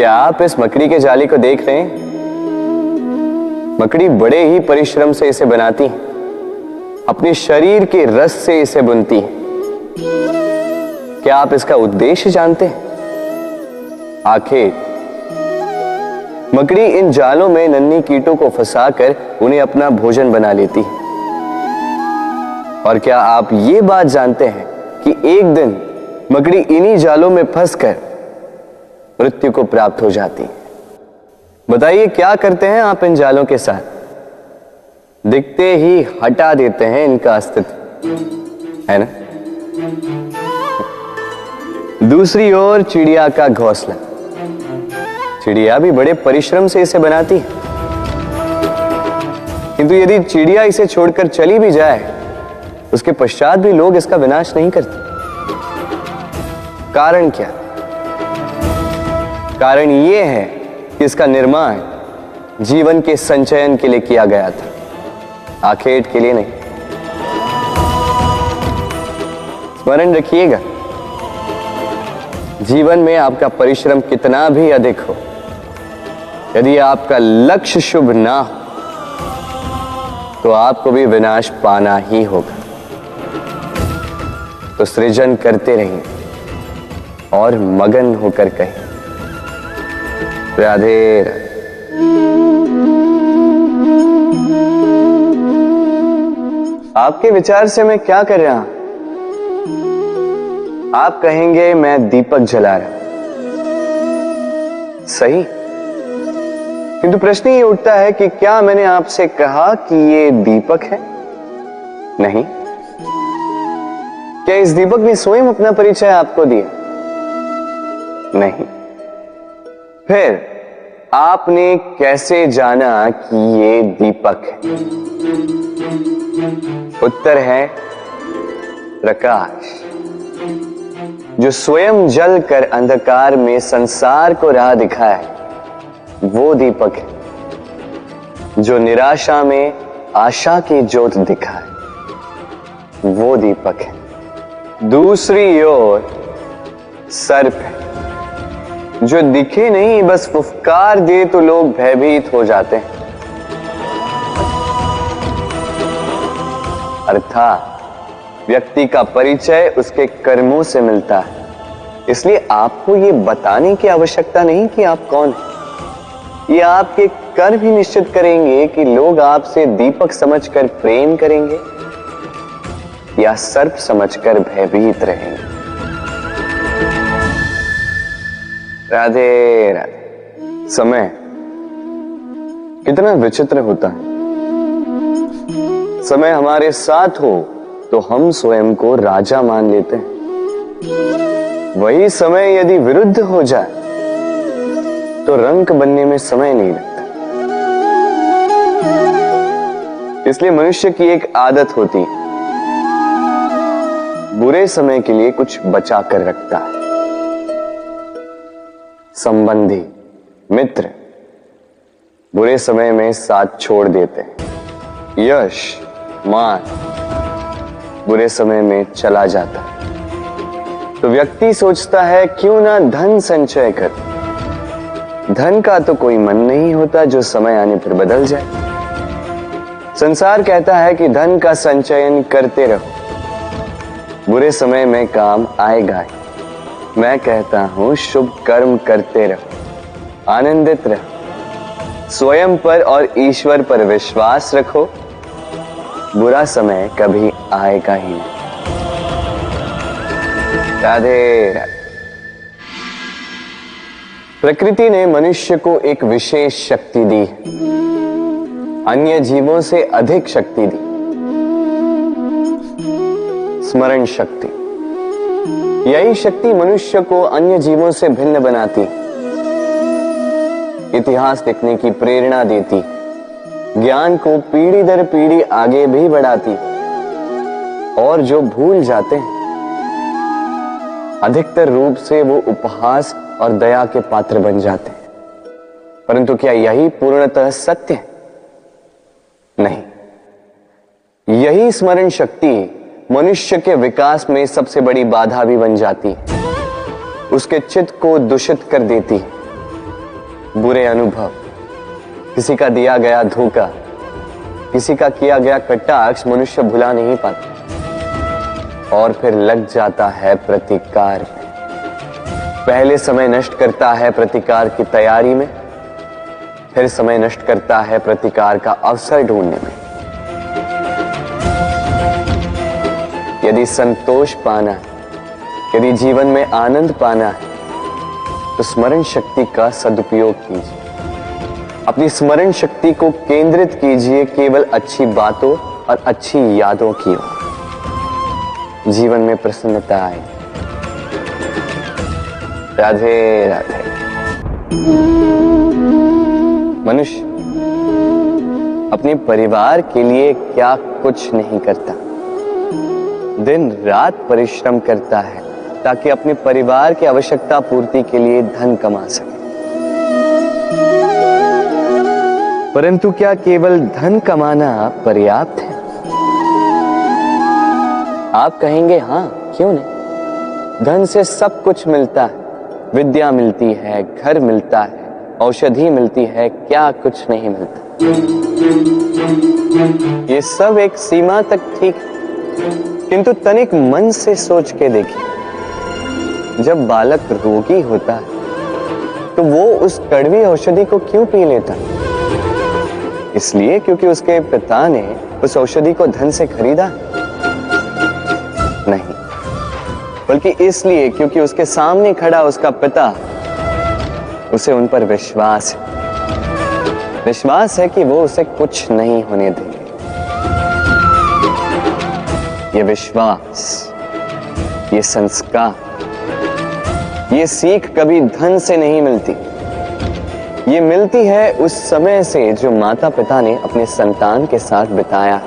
क्या आप इस मकड़ी के जाली को देख रहे हैं मकड़ी बड़े ही परिश्रम से इसे बनाती अपने शरीर के रस से इसे बुनती क्या आप इसका उद्देश्य जानते आखिर मकड़ी इन जालों में नन्ही कीटों को फंसाकर उन्हें अपना भोजन बना लेती और क्या आप ये बात जानते हैं कि एक दिन मकड़ी इन्हीं जालों में फंसकर मृत्यु को प्राप्त हो जाती। बताइए, क्या करते हैं आप इन जालों के साथ? दिखते ही हटा देते हैं इनका अस्तित्व। है ना? दूसरी ओर चिड़िया का घोंसला। चिड़िया भी बड़े परिश्रम से इसे बनाती है। किंतु यदि चिड़िया इसे छोड़कर चली भी जाए, उसके पश्चात भी लोग इसका विनाश नहीं करते। कारण क्या? कारण यह है कि इसका निर्माण जीवन के संचयन के लिए किया गया था, आखेट के लिए नहीं। स्मरण रखिएगा, जीवन में आपका परिश्रम कितना भी अधिक हो, यदि आपका लक्ष्य शुभ ना हो तो आपको भी विनाश पाना ही होगा। तो सृजन करते रहिए और मगन होकर कहें राधे। आपके विचार से मैं क्या कर रहा आप कहेंगे, मैं दीपक जला रहा सही? किंतु प्रश्न ये उठता है कि क्या मैंने आपसे कहा कि ये दीपक है? नहीं। क्या इस दीपक ने स्वयं अपना परिचय आपको दिया? नहीं। फिर आपने कैसे जाना कि ये दीपक है? उत्तर है, प्रकाश। जो स्वयं जल कर अंधकार में संसार को राह दिखाए, वो दीपक है। जो निराशा में आशा की ज्योत दिखाए, वो दीपक है। दूसरी ओर सर्प है। जो दिखे नहीं, बस फुफकार दे तो लोग भयभीत हो जाते हैं। अर्थात, व्यक्ति का परिचय उसके कर्मों से मिलता है। इसलिए आपको यह बताने की आवश्यकता नहीं कि आप कौन हैं। ये आपके कर्म ही निश्चित करेंगे कि लोग आपसे दीपक समझकर प्रेम करेंगे या सर्प समझकर भयभीत रहेंगे। राधे राधे। समय। कितना विचित्र होता है। समय हमारे साथ हो तो हम स्वयं को राजा मान लेते हैं। वही समय यदि विरुद्ध हो जाए तो रंक बनने में समय नहीं लगता। इसलिए मनुष्य की एक आदत होती बुरे समय के लिए कुछ बचा कर रखता है। संबंधी मित्र बुरे समय में साथ छोड़ देते हैं। यश, मान बुरे समय में चला जाता है। तो व्यक्ति सोचता है, क्यों ना धन संचय कर? धन का तो कोई मन नहीं होता जो समय आने पर बदल जाए। संसार कहता है कि धन का संचयन करते रहो। बुरे समय में काम आएगा ही। मैं कहता हूँ, शुभ कर्म करते रहो, आनंदित रहो, स्वयं पर और ईश्वर पर विश्वास रखो। बुरा समय कभी आएगा ही नहीं। राधे राधे। प्रकृति ने मनुष्य को एक विशेष शक्ति दी अन्य जीवों से अधिक शक्ति दी। स्मरण शक्ति। यही शक्ति मनुष्य को अन्य जीवों से भिन्न बनाती। इतिहास लिखने की प्रेरणा देती। ज्ञान को पीढ़ी दर पीढ़ी आगे भी बढ़ाती। और जो भूल जाते हैं, अधिकतर रूप से वो उपहास और दया के पात्र बन जाते हैं। परंतु क्या यही पूर्णतः सत्य है? नहीं। यही स्मरण शक्ति मनुष्य के विकास में सबसे बड़ी बाधा भी बन जाती। उसके चित्त को दूषित कर देती। बुरे अनुभव। किसी का दिया गया धोखा, किसी का किया गया कटाक्ष मनुष्य भुला नहीं पाता। और फिर लग जाता है प्रतिकार। पहले समय नष्ट करता है प्रतिकार की तैयारी में, फिर समय नष्ट करता है प्रतिकार का अवसर ढूँढने में। यदि संतोष पाना, यदि जीवन में आनंद पाना है तो स्मरण शक्ति का सदुपयोग कीजिए। अपनी स्मरण शक्ति को केंद्रित कीजिए, केवल अच्छी बातों और अच्छी यादों की ओर। जीवन में प्रसन्नता आए। राधे राधे। मनुष्य, अपने परिवार के लिए क्या कुछ नहीं करता? दिन रात परिश्रम करता है, ताकि अपने परिवार की आवश्यकता पूर्ति के लिए धन कमा सके। परंतु क्या केवल धन कमाना पर्याप्त है? आप कहेंगे, हाँ, क्यों नहीं? धन से सब कुछ मिलता है। विद्या मिलती है, घर मिलता है, औषधि मिलती है, क्या कुछ नहीं मिलता। ये सब एक सीमा तक ठीक किंतु तनिक मन से सोच के देखिए। जब बालक रोगी होता है तो वो उस कड़वी औषधि को क्यों पी लेता? इसलिए क्योंकि उसके पिता ने उस औषधि को धन से खरीदा? नहीं। बल्कि इसलिए क्योंकि उसके सामने खड़ा उसका पिता, उसे उन पर विश्वास है। विश्वास है कि वो उसे कुछ नहीं होने देंगे। ये विश्वास, ये संस्कार, ये सीख कभी धन से नहीं मिलती। ये मिलती है उस समय से जो माता पिता ने अपने संतान के साथ बिताया।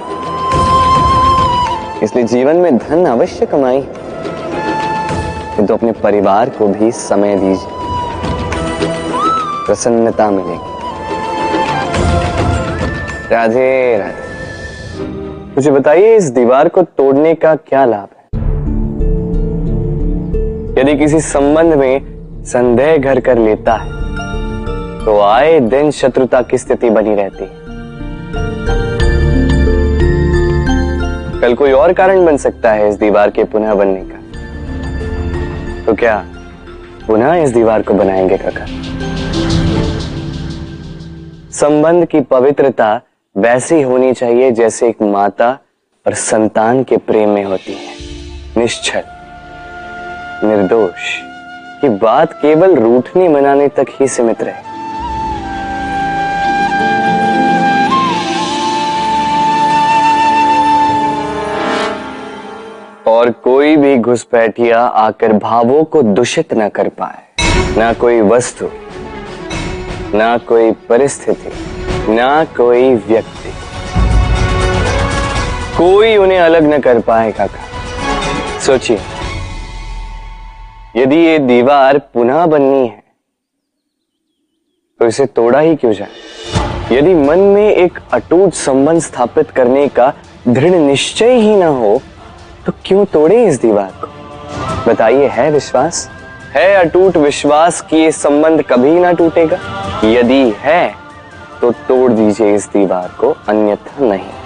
इसलिए जीवन में धन अवश्य कमाई तो अपने परिवार को भी समय दीजिए। प्रसन्नता मिलेगी। राधे राधे। मुझे बताइए, इस दीवार को तोड़ने का क्या लाभ है? यदि किसी संबंध में संदेह घर कर लेता है तो आए दिन शत्रुता की स्थिति बनी रहती है। कल कोई और कारण बन सकता है इस दीवार के पुनः बनने का। तो क्या पुनः इस दीवार को बनाएँगे, काका? संबंध की पवित्रता वैसी होनी चाहिए जैसे एक माता और संतान के प्रेम में होती है। निश्चल, निर्दोष कि बात केवल रूठनी मनाने तक ही सीमित रहे। और कोई भी घुसपैठिया आकर भावों को दूषित न कर पाए, ना कोई वस्तु, ना कोई परिस्थिति। ना कोई व्यक्ति। कोई उन्हें अलग न कर पाए, काका। सोचिए। यदि ये दीवार पुनः बननी है तो इसे तोड़ा ही क्यों जाए? यदि मन में एक अटूट संबंध स्थापित करने का दृढ़ निश्चय ही ना हो तो क्यों तोड़े इस दीवार को? बताइए, है विश्वास? है अटूट विश्वास कि ये संबंध कभी ना टूटेगा? यदि है तो तोड़ दीजिए इस दीवार को अन्यथा नहीं।